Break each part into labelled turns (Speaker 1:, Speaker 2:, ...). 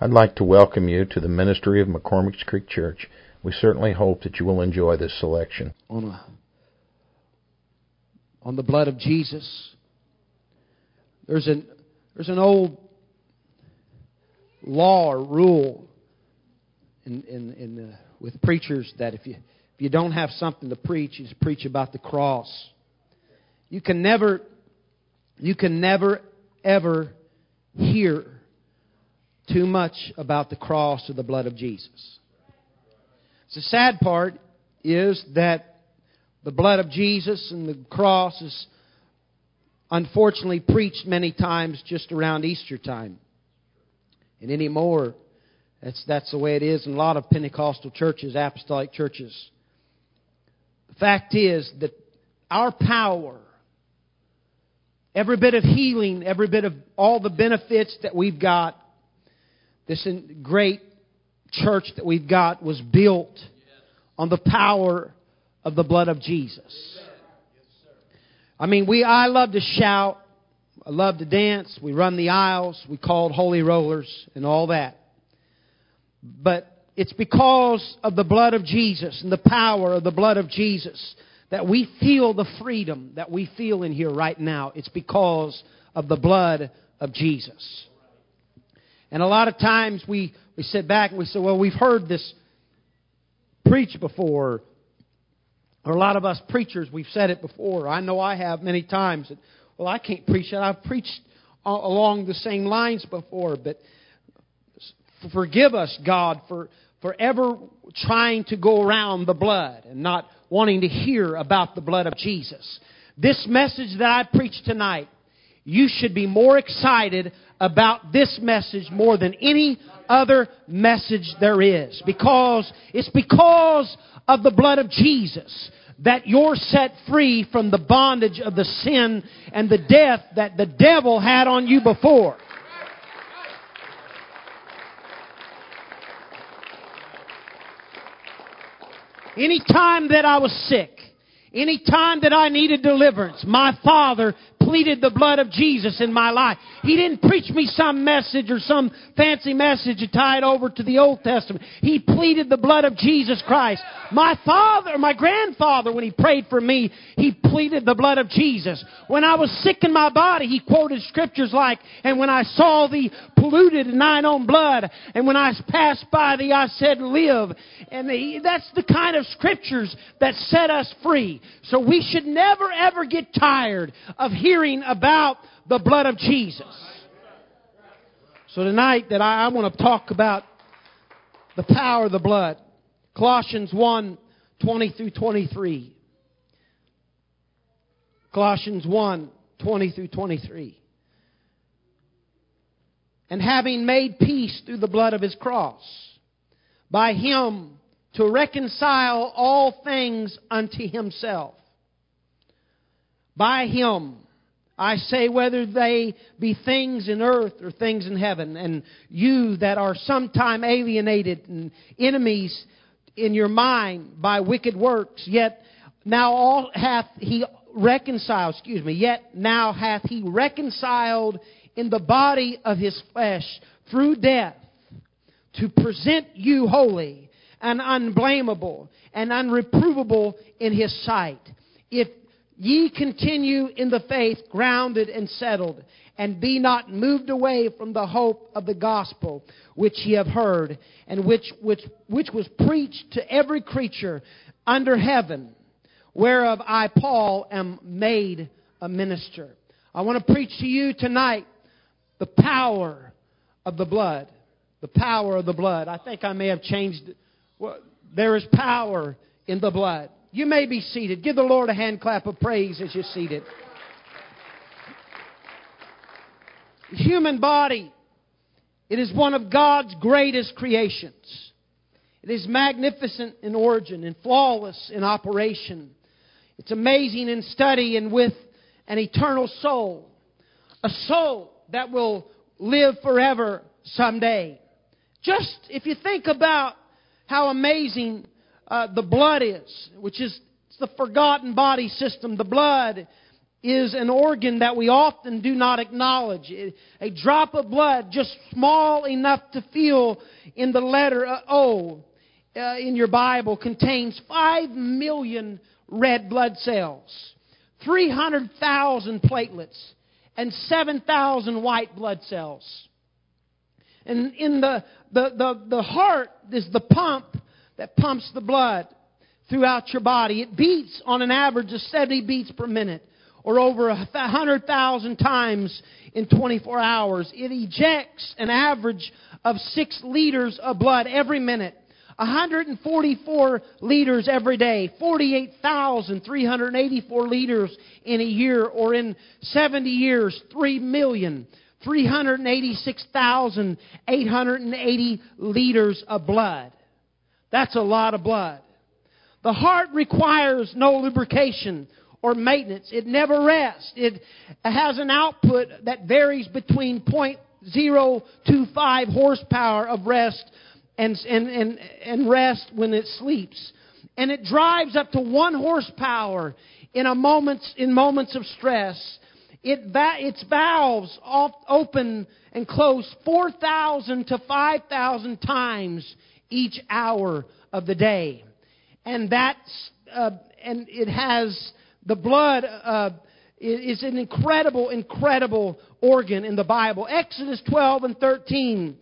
Speaker 1: I'd like to welcome you to the ministry of McCormick's Creek Church. We certainly hope that you will enjoy this selection.
Speaker 2: On, a, on the blood of Jesus. There's an, there's an old law or rule in, in, in the, with preachers that if you, if you don't have something to preach, you just preach about the cross. You can never, you can never, ever hear too much about the cross or the blood of Jesus. The sad part is that the blood of Jesus and the cross is unfortunately preached many times just around Easter time. And anymore, that's, that's the way it is in a lot of Pentecostal churches, apostolic churches. The fact is that our power, every bit of healing, every bit of all the benefits that we've got this great church that we've got was built on the power of the blood of Jesus. I mean, we, I love to shout. I love to dance. We run the aisles. We called holy rollers and all that. But it's because of the blood of Jesus and the power of the blood of Jesus that we feel the freedom that we feel in here right now. It's because of the blood of Jesus. And a lot of times we, we sit back and we say, well, we've heard this preached before. Or a lot of us preachers, we've said it before. I know I have many times. That, well, I can't preach that. I've preached along the same lines before. But forgive us, God, for, for ever trying to go around the blood and not wanting to hear about the blood of Jesus. This message that I preach tonight, you should be more excited about this message more than any other message there is. Because it's because of the blood of Jesus that you're set free from the bondage of the sin and the death that the devil had on you before. Any time that I was sick, any time that I needed deliverance, my Father pleaded the blood of Jesus in my life. He didn't preach me some message or some fancy message to tie it over to the Old Testament. He pleaded the blood of Jesus Christ. My father, my grandfather, when he prayed for me, he pleaded the blood of Jesus. When I was sick in my body, he quoted scriptures like, and when I saw thee polluted in thine own blood, and when I passed by thee, I said, live. And the, that's the kind of scriptures that set us free. So we should never ever get tired of hearing hearing about the blood of Jesus. So tonight that I, I want to talk about the power of the blood. Colossians 1, 20 through 23. Colossians 1, 20 through 23. And having made peace through the blood of his cross, by him to reconcile all things unto himself. By him I say whether they be things in earth or things in heaven, and you that are sometime alienated and enemies in your mind by wicked works, yet now all hath he reconciled, excuse me, yet now hath he reconciled in the body of his flesh through death to present you holy and unblameable and unreprovable in his sight. If Ye continue in the faith, grounded and settled, and be not moved away from the hope of the gospel which ye have heard, and which, which, which was preached to every creature under heaven, whereof I, Paul, am made a minister. I want to preach to you tonight the power of the blood. The power of the blood. I think I may have changed. Well, there is power in the blood. You may be seated. Give the Lord a hand clap of praise as you're seated. The human body, it is one of God's greatest creations. It is magnificent in origin and flawless in operation. It's amazing in study and with an eternal soul. A soul that will live forever someday. Just if you think about how amazing uh, the blood is, which is the forgotten body system. The blood is an organ that we often do not acknowledge. A drop of blood, just small enough to feel in the letter O uh, in your Bible, contains 5 million red blood cells, 300,000 platelets, and 7,000 white blood cells. And in the, the, the, the heart is the pump that pumps the blood throughout your body. It beats on an average of 70 beats per minute or over 100,000 times in 24 hours. It ejects an average of 6 liters of blood every minute. 144 liters every day, 48,384 liters in a year, or in 70 years, 3 million. 386,880 liters of blood. That's a lot of blood. The heart requires no lubrication or maintenance. It never rests. It has an output that varies between 0.025 horsepower of rest and, and, and, and rest when it sleeps. And it drives up to one horsepower in a moments, in moments of stress. It, its valves open and close 4,000 to 5,000 times each hour of the day. And that's, uh, and it has the blood, uh, is an incredible, incredible organ in the Bible. Exodus 12 and 13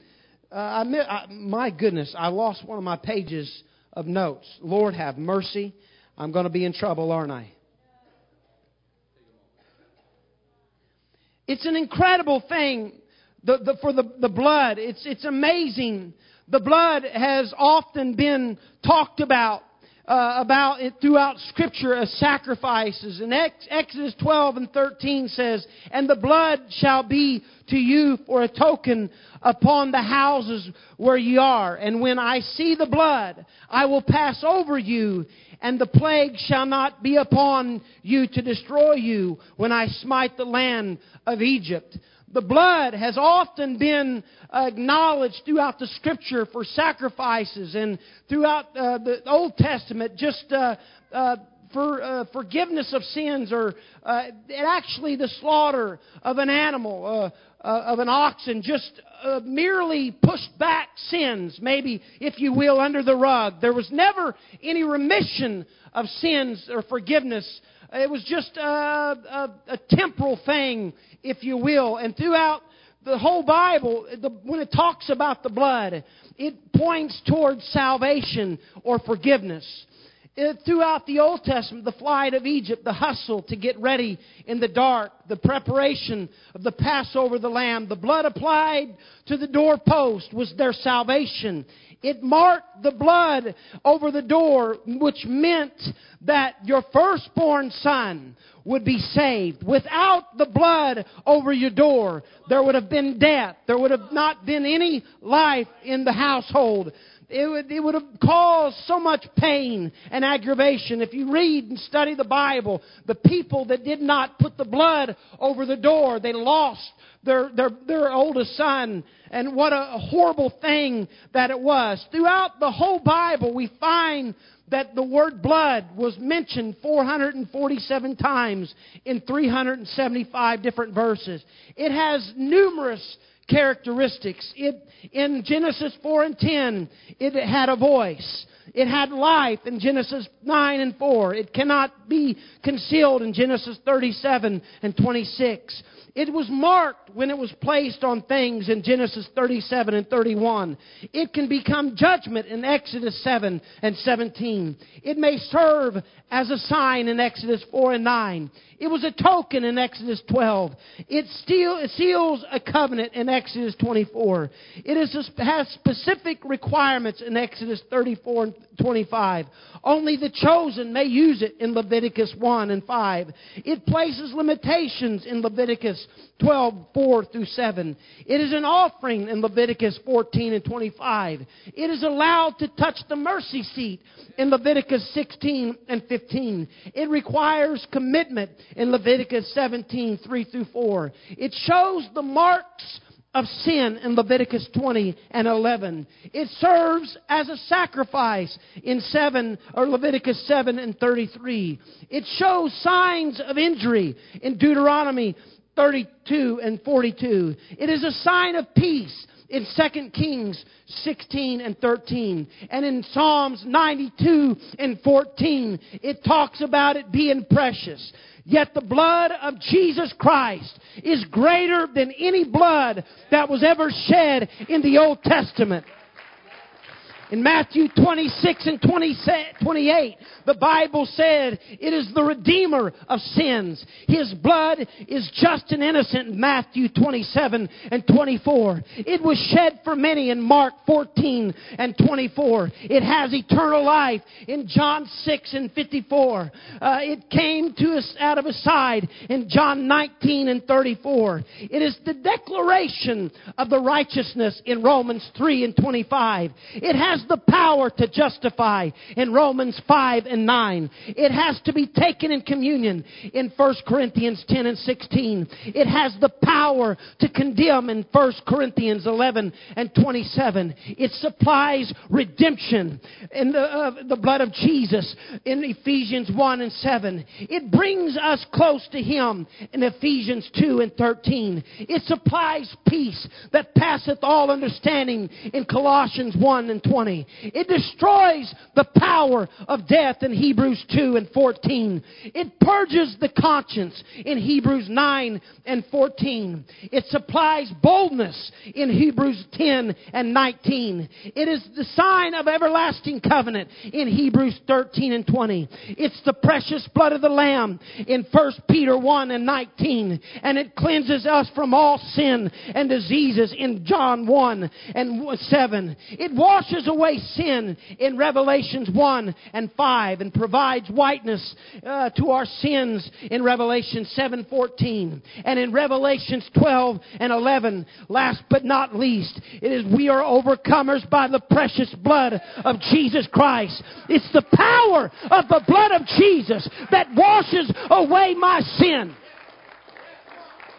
Speaker 2: uh, I, I, my goodness, I lost one of my pages of notes. Lord have mercy. I'm going to be in trouble, aren't I? It's an incredible thing the, the, for the, the blood. It's, it's amazing. The blood has often been talked about uh, about it throughout Scripture as sacrifices. And Ex- Exodus 12 and 13 says, And the blood shall be to you for a token upon the houses where ye are. And when I see the blood, I will pass over you, and the plague shall not be upon you to destroy you when I smite the land of Egypt. The blood has often been acknowledged throughout the scripture for sacrifices and throughout uh, the Old Testament just uh, uh, for uh, forgiveness of sins or uh, actually the slaughter of an animal, uh, of an oxen, just merely pushed back sins, maybe, if you will, under the rug. There was never any remission of sins or forgiveness it was just a, a, a temporal thing, if you will. And throughout the whole Bible, the, when it talks about the blood, it points towards salvation or forgiveness. It, throughout the Old Testament, the flight of Egypt, the hustle to get ready in the dark, the preparation of the Passover, the lamb, the blood applied to the doorpost was their salvation. It marked the blood over the door, which meant that your firstborn son would be saved. Without the blood over your door, there would have been death. There would have not been any life in the household. It would, it would have caused so much pain and aggravation. If you read and study the Bible, the people that did not put the blood over the door, they lost their, their, their oldest son. And what a horrible thing that it was. Throughout the whole Bible, we find that the word blood was mentioned 447 times in 375 different verses. It has numerous characteristics. It, in Genesis 4 and 10, it had a voice. It had life in Genesis 9 and 4. It cannot be concealed in Genesis 37 and 26. It was marked when it was placed on things in Genesis 37 and 31. It can become judgment in Exodus 7 and 17. It may serve as a sign in Exodus 4 and 9. It was a token in Exodus 12. It, still, it seals a covenant in Exodus 24. It is has specific requirements in Exodus 34 and 25. Only the chosen may use it in Leviticus 1 and 5. It places limitations in Leviticus 12, 4 through 7. It is an offering in Leviticus 14 and 25. It is allowed to touch the mercy seat in Leviticus 16 and 15. It requires commitment in Leviticus 17, 3 through 4. It shows the marks of sin in Leviticus 20 and 11. It serves as a sacrifice in 7 or Leviticus 7 and 33. It shows signs of injury in Deuteronomy 32 and 42. It is a sign of peace in 2 Kings 16 and 13. And in Psalms 92 and 14, it talks about it being precious. Yet the blood of Jesus Christ is greater than any blood that was ever shed in the Old Testament. In Matthew 26 and 28, the Bible said it is the Redeemer of sins. His blood is just and innocent in Matthew 27 and 24. It was shed for many in Mark 14 and 24. It has eternal life in John 6 and 54. Uh, it came to us out of a side in John 19 and 34. It is the declaration of the righteousness in Romans 3 and 25. It has has the power to justify in Romans 5 and 9. It has to be taken in communion in 1 Corinthians 10 and 16. It has the power to condemn in 1 Corinthians 11 and 27. It supplies redemption in the, uh, the blood of Jesus in Ephesians 1 and 7. It brings us close to Him in Ephesians 2 and 13. It supplies peace that passeth all understanding in Colossians 1 and 20. 20. It destroys the power of death in Hebrews 2 and 14. It purges the conscience in Hebrews 9 and 14. It supplies boldness in Hebrews 10 and 19. It is the sign of everlasting covenant in Hebrews 13 and 20. It's the precious blood of the Lamb in 1 Peter 1 and 19. And it cleanses us from all sin and diseases in John 1 and 7. It washes away away sin in Revelations 1 and 5 and provides whiteness uh, to our sins in Revelation 7:14 and in Revelations 12 and 11 last but not least it is we are overcomers by the precious blood of Jesus Christ. It's the power of the blood of Jesus that washes away my sin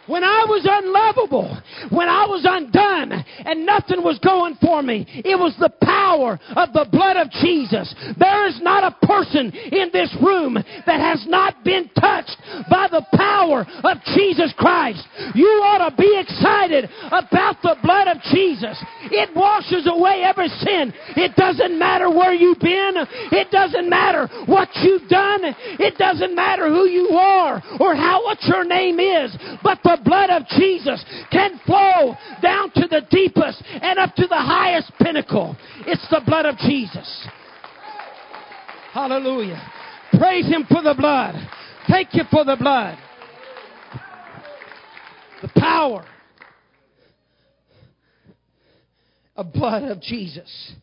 Speaker 2: when I was unlovable, when I was undone, and nothing was going for me, it was the power of the blood of Jesus. There is not a person in this room that has not been touched by the power of Jesus Christ. You ought to be excited about the blood of Jesus. It washes away every sin. It doesn't matter where you've been. It doesn't matter what you've done. It doesn't matter who you are or how what your name is. But the blood of Jesus can flow down to the deepest and up to the highest pinnacle. It's the blood of Jesus. Hallelujah. Praise Him for the blood. Thank you for the blood. The power of blood of Jesus.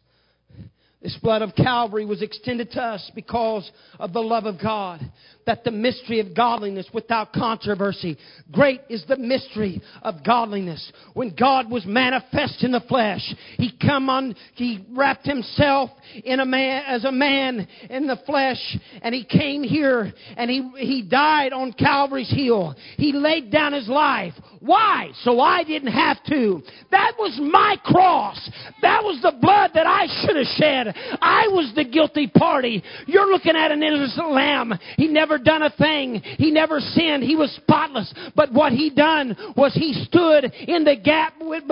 Speaker 2: This blood of Calvary was extended to us because of the love of God. That the mystery of godliness without controversy. Great is the mystery of godliness. When God was manifest in the flesh, He come on, He wrapped Himself in a man, as a man in the flesh, and He came here and He, He died on Calvary's hill. He laid down His life. Why? So I didn't have to. That was my cross. That was the blood that I should have shed. I was the guilty party. You're looking at an innocent lamb. He never done a thing. He never sinned. He was spotless. But what he done was he stood in the gap with,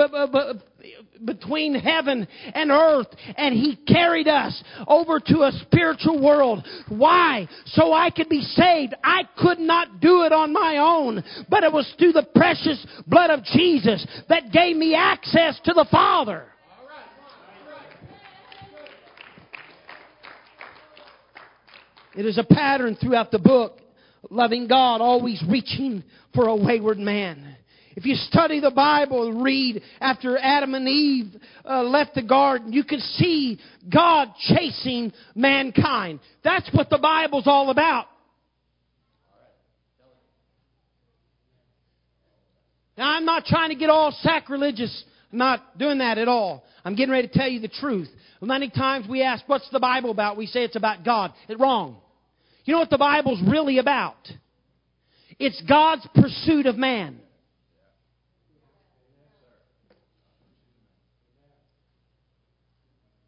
Speaker 2: between heaven and earth and he carried us over to a spiritual world. Why? So I could be saved. I could not do it on my own, but it was through the precious blood of Jesus that gave me access to the Father. It is a pattern throughout the book. Loving God, always reaching for a wayward man. If you study the Bible, read after Adam and Eve uh, left the garden, you can see God chasing mankind. That's what the Bible's all about. Now, I'm not trying to get all sacrilegious. Not doing that at all. I'm getting ready to tell you the truth. Many times we ask, what's the Bible about? We say it's about God. It's wrong. You know what the Bible's really about? It's God's pursuit of man.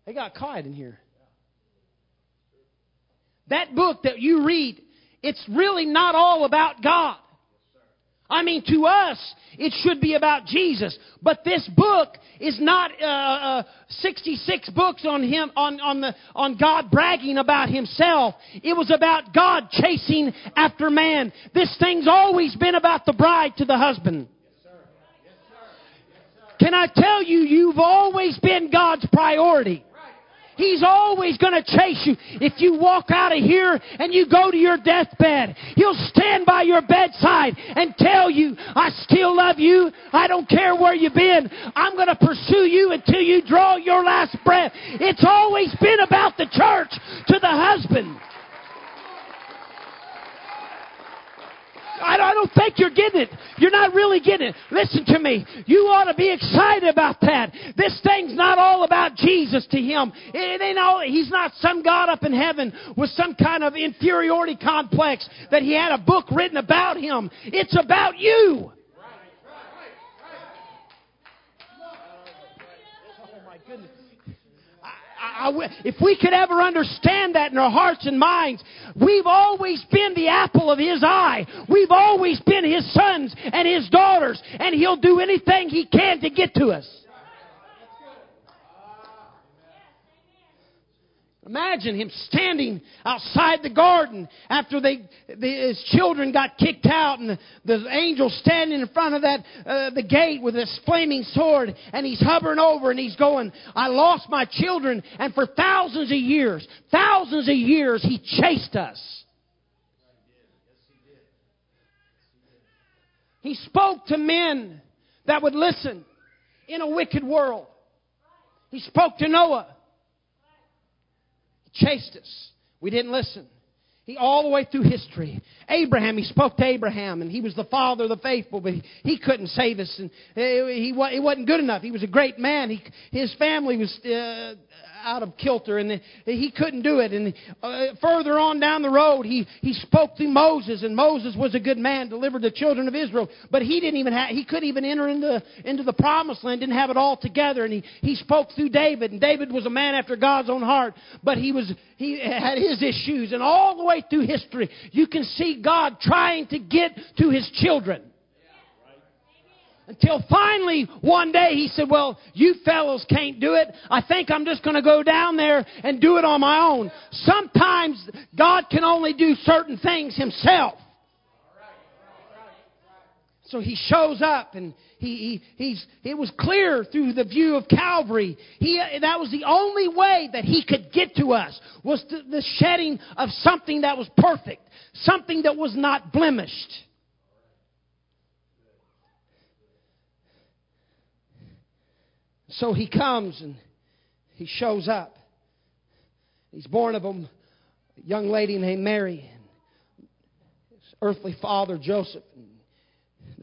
Speaker 2: They got quiet in here. That book that you read, it's really not all about God. I mean, to us, it should be about Jesus. But this book is not uh, uh, 66 books on him, on, on, the, on God bragging about himself. It was about God chasing after man. This thing's always been about the bride to the husband. Can I tell you, you've always been God's priority. He's always going to chase you. If you walk out of here and you go to your deathbed, He'll stand by your bedside and tell you, I still love you. I don't care where you've been. I'm going to pursue you until you draw your last breath. It's always been about the church to the husband. I don't think you're getting it. You're not really getting it. Listen to me. You ought to be excited about that. This thing's not all about Jesus to him. It ain't all, he's not some God up in heaven with some kind of inferiority complex that he had a book written about him. It's about you. Oh my goodness. I, if we could ever understand that in our hearts and minds, we've always been the apple of His eye. We've always been His sons and His daughters, and He'll do anything He can to get to us. Imagine him standing outside the garden after they, the, his children got kicked out, and the, the angel standing in front of that uh, the gate with his flaming sword, and he's hovering over, and he's going, "I lost my children," and for thousands of years, thousands of years, he chased us. He spoke to men that would listen in a wicked world. He spoke to Noah chased us. We didn't listen. He all the way through history. Abraham, he spoke to Abraham, and he was the father of the faithful, but he, he couldn't save us, and he, he, wasn't good enough. He was a great man. He, his family was uh, out of kilter, and he couldn't do it. And uh, further on down the road, he, he spoke to Moses, and Moses was a good man, delivered the children of Israel, but he didn't even have, he couldn't even enter into, into the promised land, didn't have it all together. And he, he spoke through David, and David was a man after God's own heart, but he was, he had his issues, and all the way through history, you can see God trying to get to his children. Until finally, one day he said, Well, you fellows can't do it. I think I'm just going to go down there and do it on my own. Sometimes God can only do certain things himself. So he shows up and he, he, he's, it was clear through the view of Calvary. He, that was the only way that he could get to us was the, the shedding of something that was perfect, something that was not blemished. So he comes and he shows up. He's born of a young lady named Mary. And his earthly father, Joseph.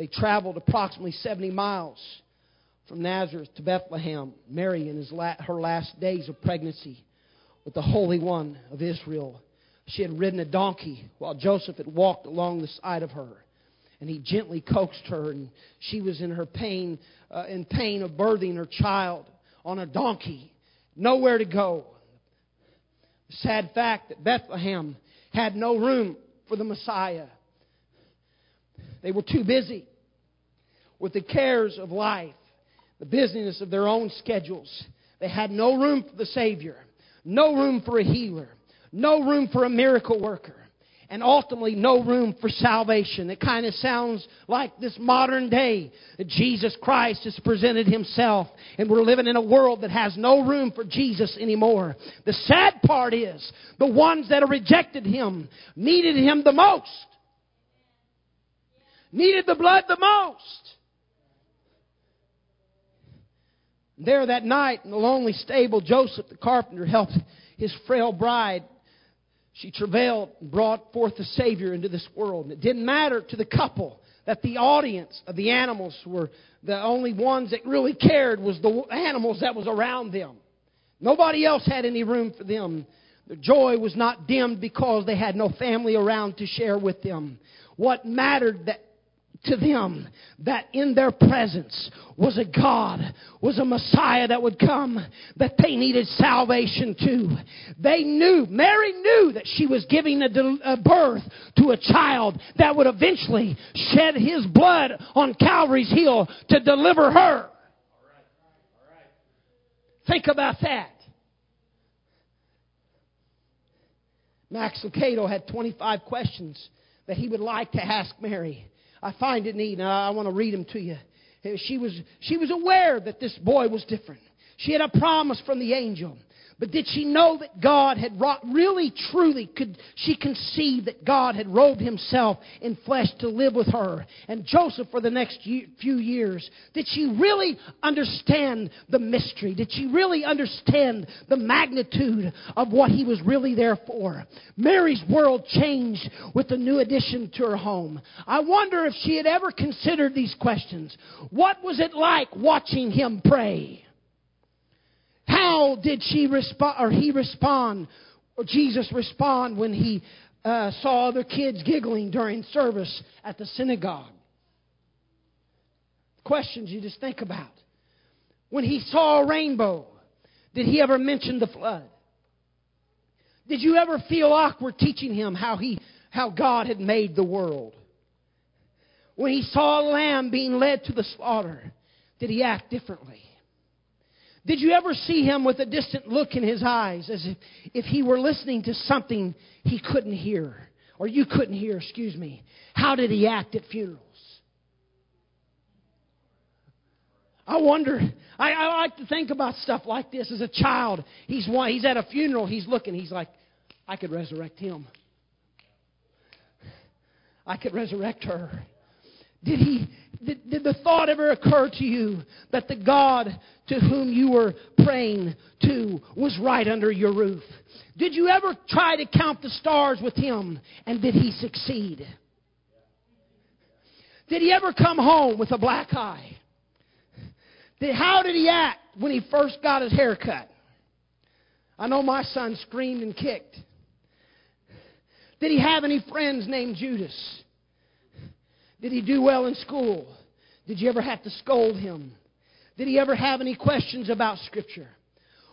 Speaker 2: They traveled approximately 70 miles from Nazareth to Bethlehem. Mary, in la- her last days of pregnancy with the Holy One of Israel, she had ridden a donkey while Joseph had walked along the side of her. And he gently coaxed her, and she was in her pain, uh, in pain of birthing her child on a donkey, nowhere to go. The sad fact that Bethlehem had no room for the Messiah. They were too busy with the cares of life, the business of their own schedules. They had no room for the Savior, no room for a healer, no room for a miracle worker, and ultimately no room for salvation. It kind of sounds like this modern day Jesus Christ has presented himself, and we're living in a world that has no room for Jesus anymore. The sad part is the ones that rejected him needed him the most. Needed the blood the most. There that night in the lonely stable, Joseph the carpenter helped his frail bride. She travailed and brought forth the Savior into this world. And it didn't matter to the couple that the audience of the animals were the only ones that really cared was the animals that was around them. Nobody else had any room for them. Their joy was not dimmed because they had no family around to share with them. What mattered that to them that in their presence was a God, was a Messiah that would come, that they needed salvation to. They knew, Mary knew that she was giving a, a birth to a child that would eventually shed his blood on Calvary's hill to deliver her. Think about that. Max Lucado had 25 questions that he would like to ask Mary. I find it neat, and I want to read them to you. She was, she was aware that this boy was different. She had a promise from the angel. But did she know that God had wrought, really, truly, could she conceive that God had robed himself in flesh to live with her and Joseph for the next few years? Did she really understand the mystery? Did she really understand the magnitude of what he was really there for? Mary's world changed with the new addition to her home. I wonder if she had ever considered these questions. What was it like watching him pray? How did she respond, or he respond, or Jesus respond when he uh, saw other kids giggling during service at the synagogue? Questions you just think about. When he saw a rainbow, did he ever mention the flood? Did you ever feel awkward teaching him how he how God had made the world? When he saw a lamb being led to the slaughter, did he act differently? Did you ever see him with a distant look in his eyes as if, if he were listening to something he couldn't hear? Or you couldn't hear, excuse me. How did he act at funerals? I wonder. I, I like to think about stuff like this. As a child, he's he's at a funeral. He's looking. He's like, I could resurrect him. I could resurrect her. Did he? Did, did the thought ever occur to you that the God to whom you were praying to was right under your roof? Did you ever try to count the stars with him and did he succeed? Did he ever come home with a black eye? Did, how did he act when he first got his hair cut? I know my son screamed and kicked. Did he have any friends named Judas? Did he do well in school? Did you ever have to scold him? Did he ever have any questions about Scripture?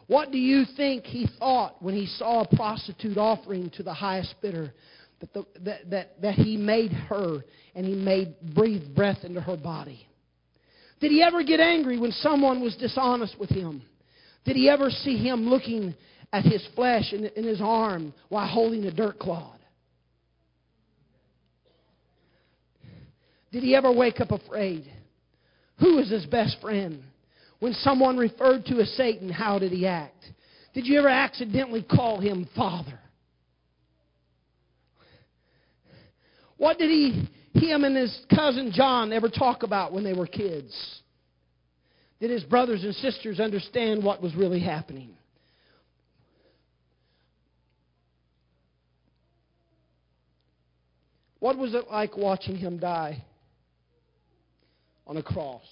Speaker 2: What do you think he thought when he saw a prostitute offering to the highest bidder that, the, that, that, that he made her and he made breathe breath into her body? Did he ever get angry when someone was dishonest with him? Did he ever see him looking at his flesh in, in his arm while holding a dirt clod? Did he ever wake up afraid? Who was his best friend? When someone referred to as Satan, how did he act? Did you ever accidentally call him Father? What did he, him and his cousin John ever talk about when they were kids? Did his brothers and sisters understand what was really happening? What was it like watching him die? On a cross.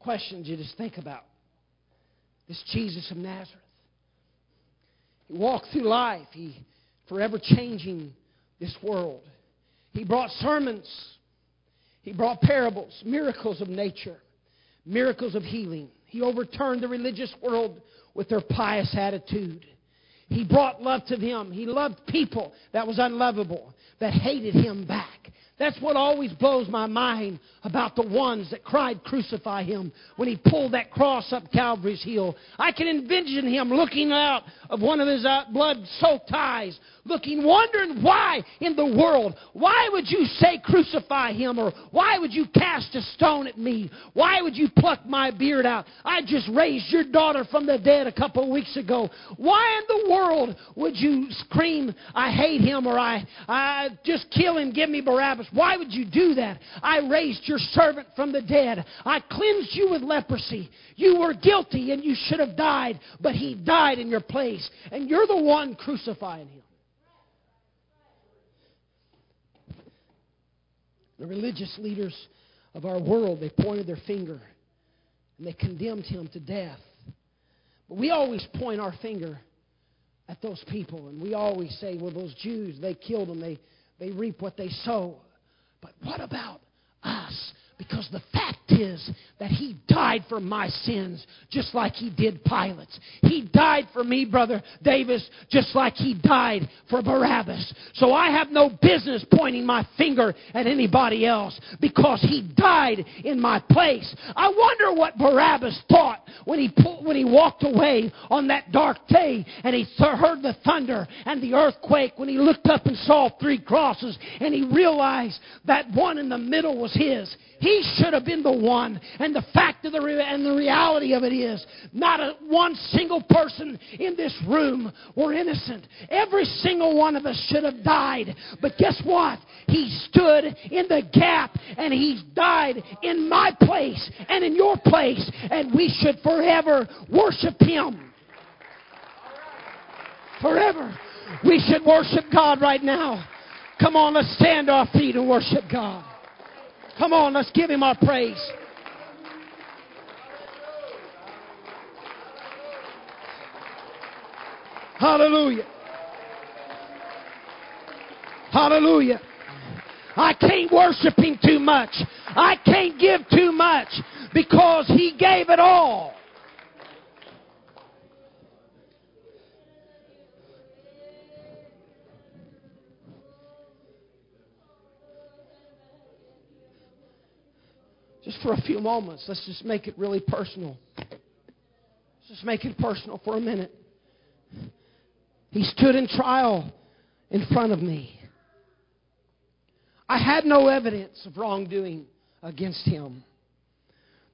Speaker 2: Questions you just think about. This Jesus of Nazareth. He walked through life. He forever changing this world. He brought sermons. He brought parables, miracles of nature, miracles of healing. He overturned the religious world with their pious attitude. He brought love to them. He loved people that was unlovable that hated him back. That's what always blows my mind about the ones that cried, Crucify him, when he pulled that cross up Calvary's hill. I can envision him looking out of one of his uh, blood soaked eyes, looking, wondering why in the world, why would you say crucify him, or why would you cast a stone at me? Why would you pluck my beard out? I just raised your daughter from the dead a couple of weeks ago. Why in the world would you scream, I hate him, or I, I just kill him, give me Barabbas? Why would you do that? I raised your servant from the dead. I cleansed you with leprosy. You were guilty and you should have died, but he died in your place. And you're the one crucifying him. The religious leaders of our world, they pointed their finger and they condemned him to death. But we always point our finger at those people. And we always say, well, those Jews, they killed them, they, they reap what they sow. But what about? Because the fact is that He died for my sins just like He did Pilate's. He died for me, Brother Davis, just like He died for Barabbas. So I have no business pointing my finger at anybody else because He died in my place. I wonder what Barabbas thought when he, when he walked away on that dark day and he heard the thunder and the earthquake, when he looked up and saw three crosses and he realized that one in the middle was his. He should have been the one. And the fact of the re- and the reality of it is, not a, one single person in this room were innocent. Every single one of us should have died. But guess what? He stood in the gap and he died in my place and in your place. And we should forever worship him. Forever. We should worship God right now. Come on, let's stand our feet and worship God. Come on, let's give him our praise. Hallelujah. Hallelujah. I can't worship him too much. I can't give too much because he gave it all. Just for a few moments, let's just make it really personal. Let's just make it personal for a minute. He stood in trial in front of me. I had no evidence of wrongdoing against him.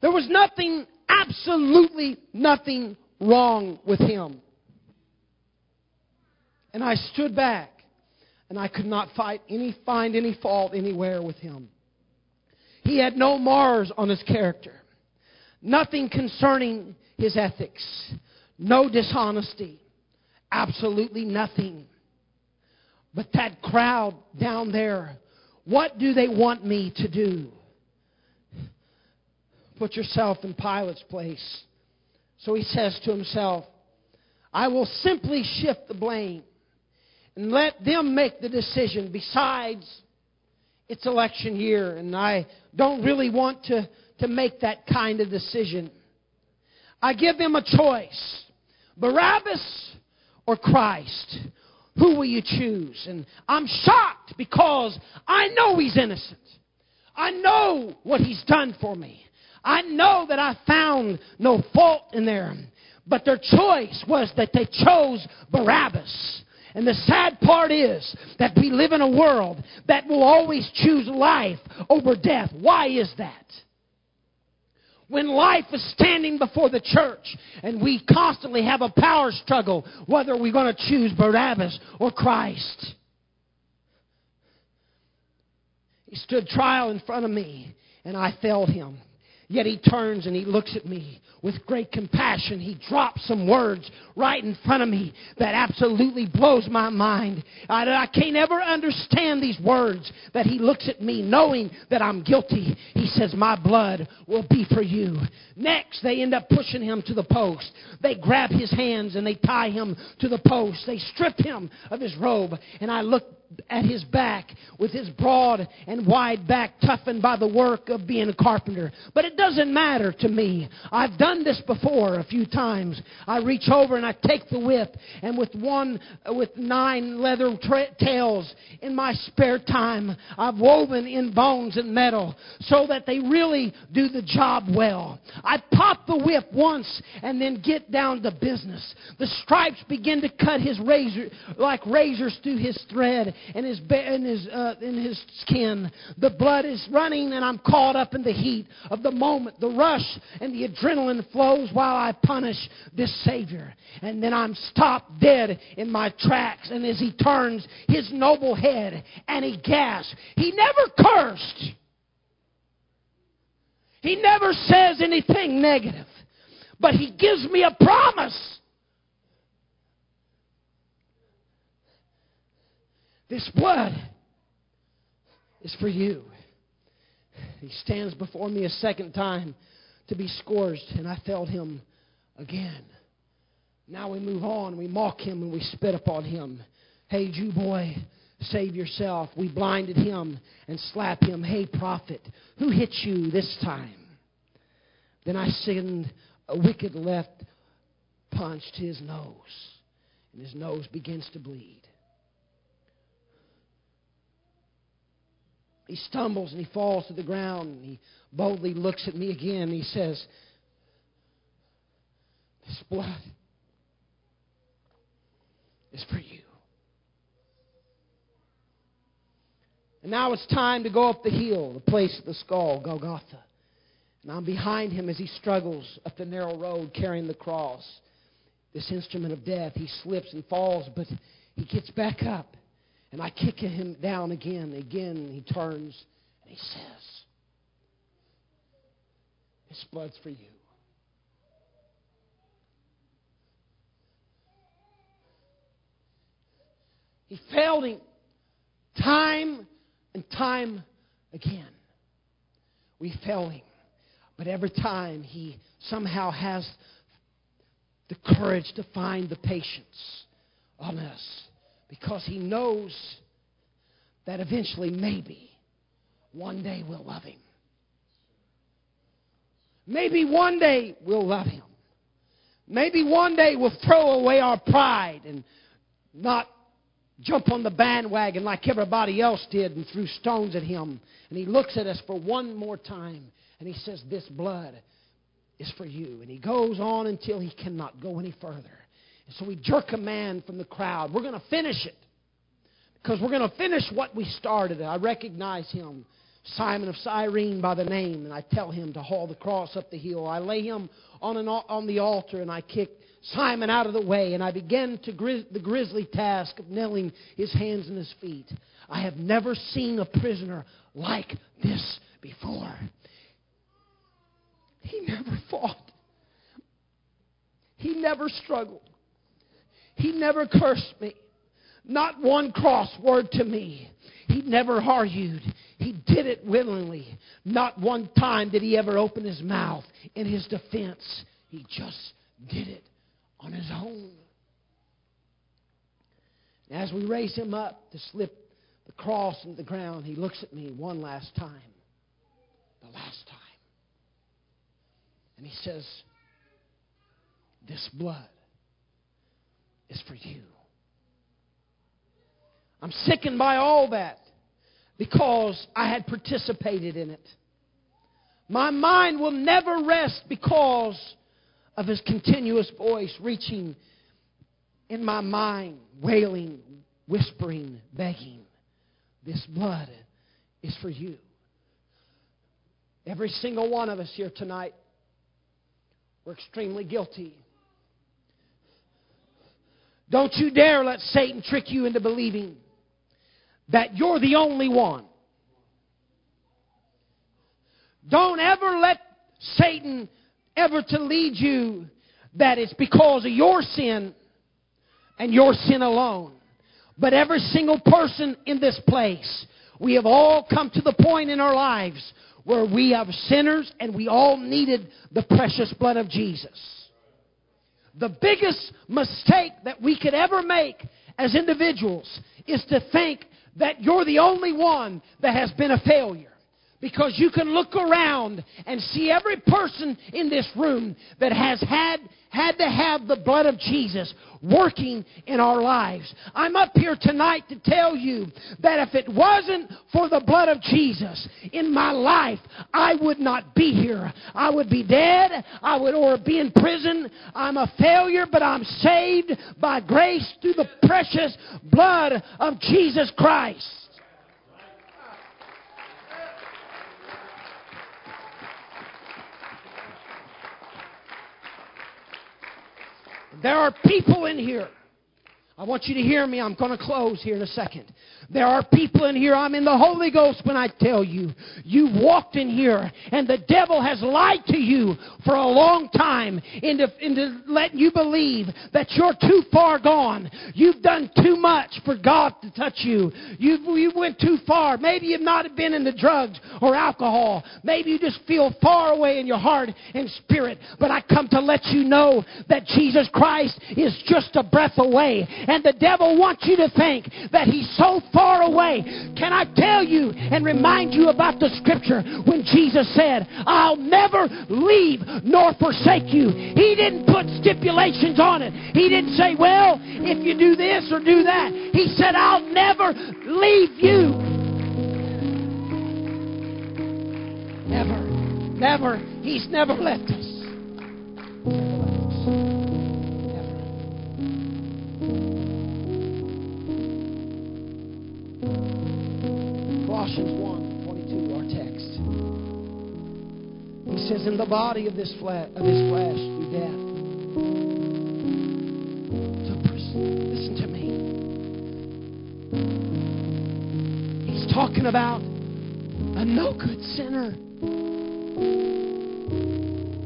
Speaker 2: There was nothing, absolutely nothing wrong with him. And I stood back and I could not fight any, find any fault anywhere with him. He had no mars on his character, nothing concerning his ethics, no dishonesty, absolutely nothing. But that crowd down there, what do they want me to do? Put yourself in Pilate's place. So he says to himself, I will simply shift the blame and let them make the decision. Besides, it's election year, and I don't really want to, to make that kind of decision. I give them a choice Barabbas or Christ. Who will you choose? And I'm shocked because I know he's innocent. I know what he's done for me. I know that I found no fault in there. But their choice was that they chose Barabbas. And the sad part is that we live in a world that will always choose life over death. Why is that? When life is standing before the church and we constantly have a power struggle whether we're going to choose Barabbas or Christ. He stood trial in front of me and I failed him. Yet he turns and he looks at me with great compassion, he drops some words right in front of me that absolutely blows my mind. I, I can't ever understand these words that he looks at me knowing that I'm guilty. He says, My blood will be for you. Next, they end up pushing him to the post. They grab his hands and they tie him to the post. They strip him of his robe. And I look at his back with his broad and wide back toughened by the work of being a carpenter. But it doesn't matter to me. I've done this before a few times. I reach over and I take the whip, and with one, uh, with nine leather tra- tails in my spare time, I've woven in bones and metal so that they really do the job well. I pop the whip once and then get down to business. The stripes begin to cut his razor like razors through his thread and his in his uh, in his skin. The blood is running, and I'm caught up in the heat of the moment, the rush and the adrenaline flows while I punish this Savior. And then I'm stopped dead in my tracks. And as he turns his noble head and he gasps, he never cursed. He never says anything negative. But he gives me a promise. This blood is for you. He stands before me a second time to be scourged, and I felt him again. Now we move on. We mock him and we spit upon him. Hey, Jew boy, save yourself. We blinded him and slapped him. Hey, prophet, who hit you this time? Then I send a wicked left punch to his nose, and his nose begins to bleed. He stumbles and he falls to the ground, and he boldly looks at me again, and he says, This blood is for you. And now it's time to go up the hill, the place of the skull, Golgotha. And I'm behind him as he struggles up the narrow road carrying the cross. This instrument of death. He slips and falls, but he gets back up. And I kick him down again. Again, he turns and he says, This blood's for you. He failed him time and time again. We fail him. But every time he somehow has the courage to find the patience on us because he knows that eventually, maybe, one day we'll love him. Maybe one day we'll love him. Maybe one day we'll throw away our pride and not jump on the bandwagon like everybody else did and threw stones at him. And he looks at us for one more time and he says, This blood is for you. And he goes on until he cannot go any further. And so we jerk a man from the crowd. We're going to finish it because we're going to finish what we started. I recognize him, Simon of Cyrene by the name, and I tell him to haul the cross up the hill. I lay him on, an, on the altar and I kick Simon out of the way, and I begin to gri- the grisly task of nailing his hands and his feet. I have never seen a prisoner like this before. He never fought. He never struggled. He never cursed me. Not one cross word to me. He never argued. He did it willingly. Not one time did he ever open his mouth in his defense. He just did it on his own. As we raise him up to slip the cross into the ground, he looks at me one last time. The last time. And he says, This blood is for you. I'm sickened by all that because I had participated in it. My mind will never rest because of his continuous voice reaching in my mind, wailing, whispering, begging. This blood is for you. Every single one of us here tonight, we're extremely guilty. Don't you dare let Satan trick you into believing that you're the only one. Don't ever let Satan ever to lead you that it's because of your sin and your sin alone. But every single person in this place, we have all come to the point in our lives where we are sinners and we all needed the precious blood of Jesus. The biggest mistake that we could ever make as individuals is to think that you're the only one that has been a failure. Because you can look around and see every person in this room that has had, had to have the blood of Jesus working in our lives. I'm up here tonight to tell you that if it wasn't for the blood of Jesus in my life, I would not be here. I would be dead. I would or be in prison. I'm a failure, but I'm saved by grace through the precious blood of Jesus Christ. There are people in here. I want you to hear me. I'm going to close here in a second. There are people in here, I'm in the Holy Ghost when I tell you, you walked in here and the devil has lied to you for a long time into, into letting you believe that you're too far gone. You've done too much for God to touch you. You, you went too far. Maybe you've not been in the drugs or alcohol. Maybe you just feel far away in your heart and spirit. But I come to let you know that Jesus Christ is just a breath away. And the devil wants you to think that he's so far away. Can I tell you and remind you about the scripture when Jesus said, I'll never leave nor forsake you? He didn't put stipulations on it. He didn't say, well, if you do this or do that. He said, I'll never leave you. Never, never. He's never left us. Colossians 1 22, our text. He says, In the body of this flesh, of his flesh through death. Listen to me. He's talking about a no good sinner.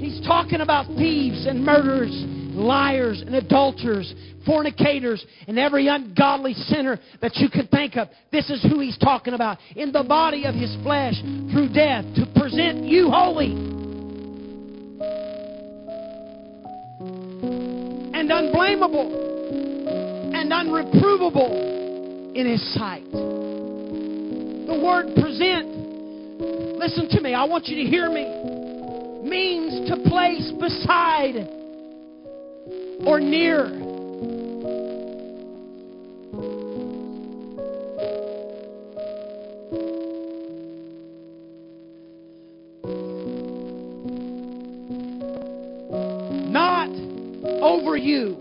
Speaker 2: He's talking about thieves and murderers, liars and adulterers, fornicators, and every ungodly sinner that you could think of. This is who he's talking about. In the body of his flesh through death to present you holy and unblameable and unreprovable in his sight. The word present, listen to me, I want you to hear me, means to place beside or near. Not over you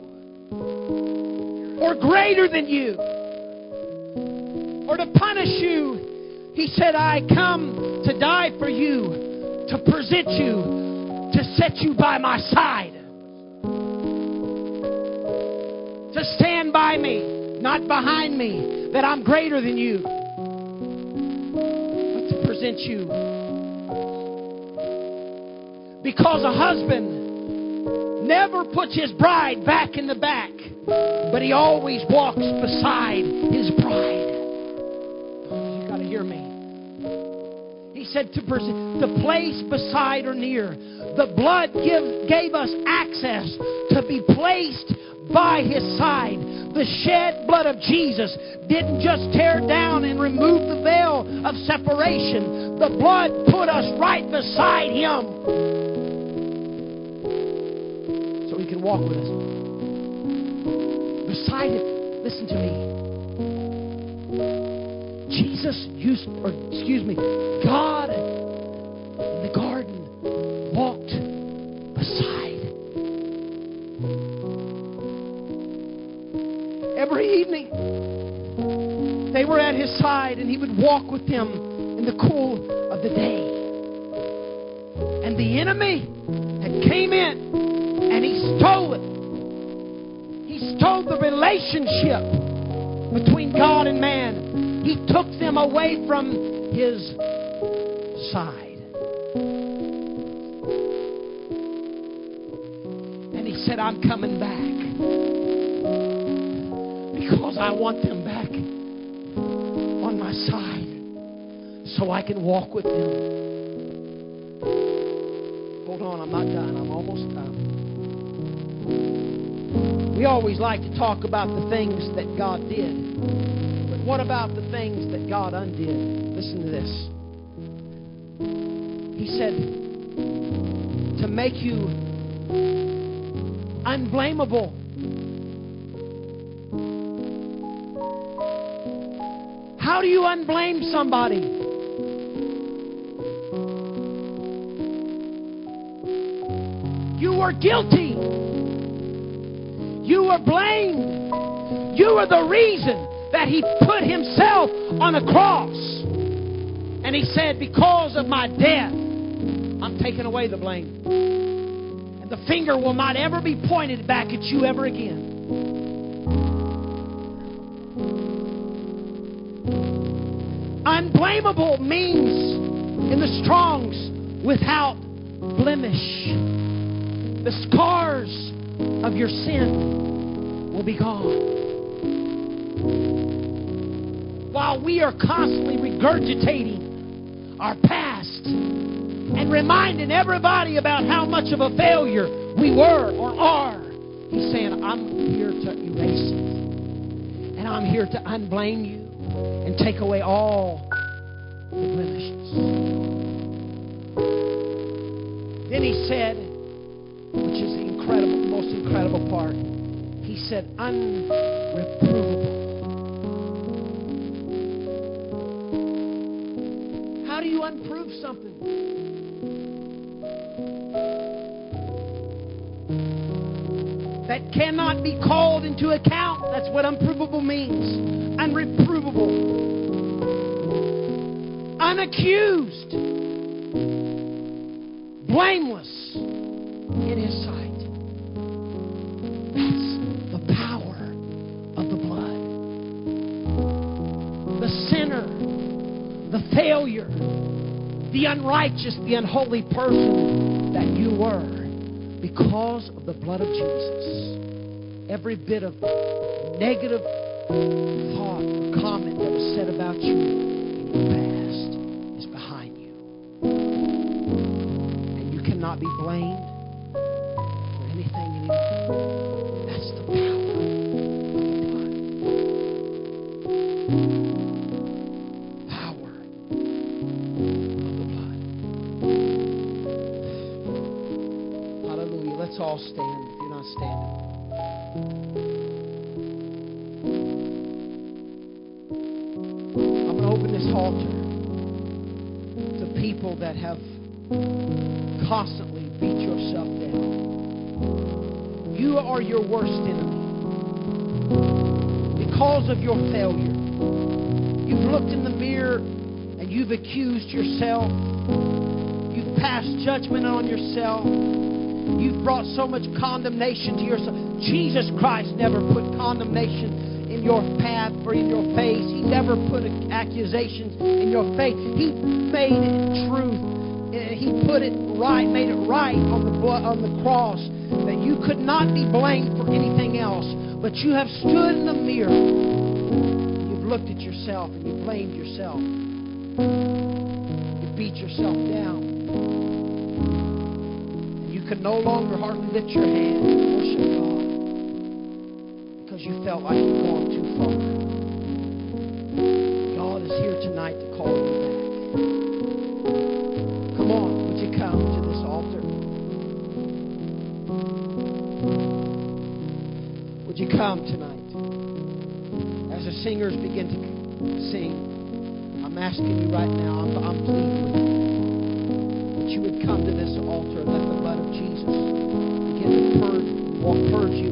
Speaker 2: or greater than you or to punish you. He said, I come to die for you, to present you, to set you by my side, by me, not behind me, that I'm greater than you, but to present you. Because a husband never puts his bride back in the back, but he always walks beside his bride. You got to hear me. He said to pers- to place beside or near. The blood give, gave us access to be placed by his side. The shed blood of Jesus didn't just tear down and remove the veil of separation. The blood put us right beside him so he can walk with us. Beside him, listen to me. Jesus used, or excuse me, God at his side, and he would walk with him in the cool of the day. And the enemy had came in, and he stole it. He stole the relationship between God and man. He took them away from his side. And he said, I'm coming back. Because I want them So I can walk with them. Hold on, I'm not done. I'm almost done. We always like to talk about the things that God did. But what about the things that God undid? Listen to this. He said, to make you unblameable. How do you unblame somebody? Were guilty. You were blamed. You were the reason that he put himself on a cross. And he said, Because of my death, I'm taking away the blame. And the finger will not ever be pointed back at you ever again. Unblameable means in the Strongs without blemish. The scars of your sin will be gone. While we are constantly regurgitating our past and reminding everybody about how much of a failure we were or are, He's saying, I'm here to erase it. And I'm here to unblame you and take away all the blemishes. Then he said, most incredible part, he said, unreprovable. How do you unprove something? That cannot be called into account. That's what unprovable means. Unreprovable unaccused, blameless in His sight. Failure, the unrighteous, the unholy person that you were because of the blood of Jesus. Every bit of negative thought or comment that was said about you in your past is behind you. And you cannot be blamed constantly beat yourself down. You are your worst enemy because of your failure. You've looked in the mirror and you've accused yourself. You've passed judgment on yourself. You've brought so much condemnation to yourself. Jesus Christ never put condemnation in your path or in your face. He never put accusations in your face. He made it truth. He put it right, made it right on the on the cross that you could not be blamed for anything else. But you have stood in the mirror. You've looked at yourself and you blamed yourself. You beat yourself down. And you could no longer hardly lift your hands and worship God because you felt like you'd gone too far. God is here tonight to call you back. Would you come tonight? As the singers begin to sing, I'm asking you right now, I'm, I'm pleading with you that you would come to this altar and let the blood of Jesus begin to purge, purge you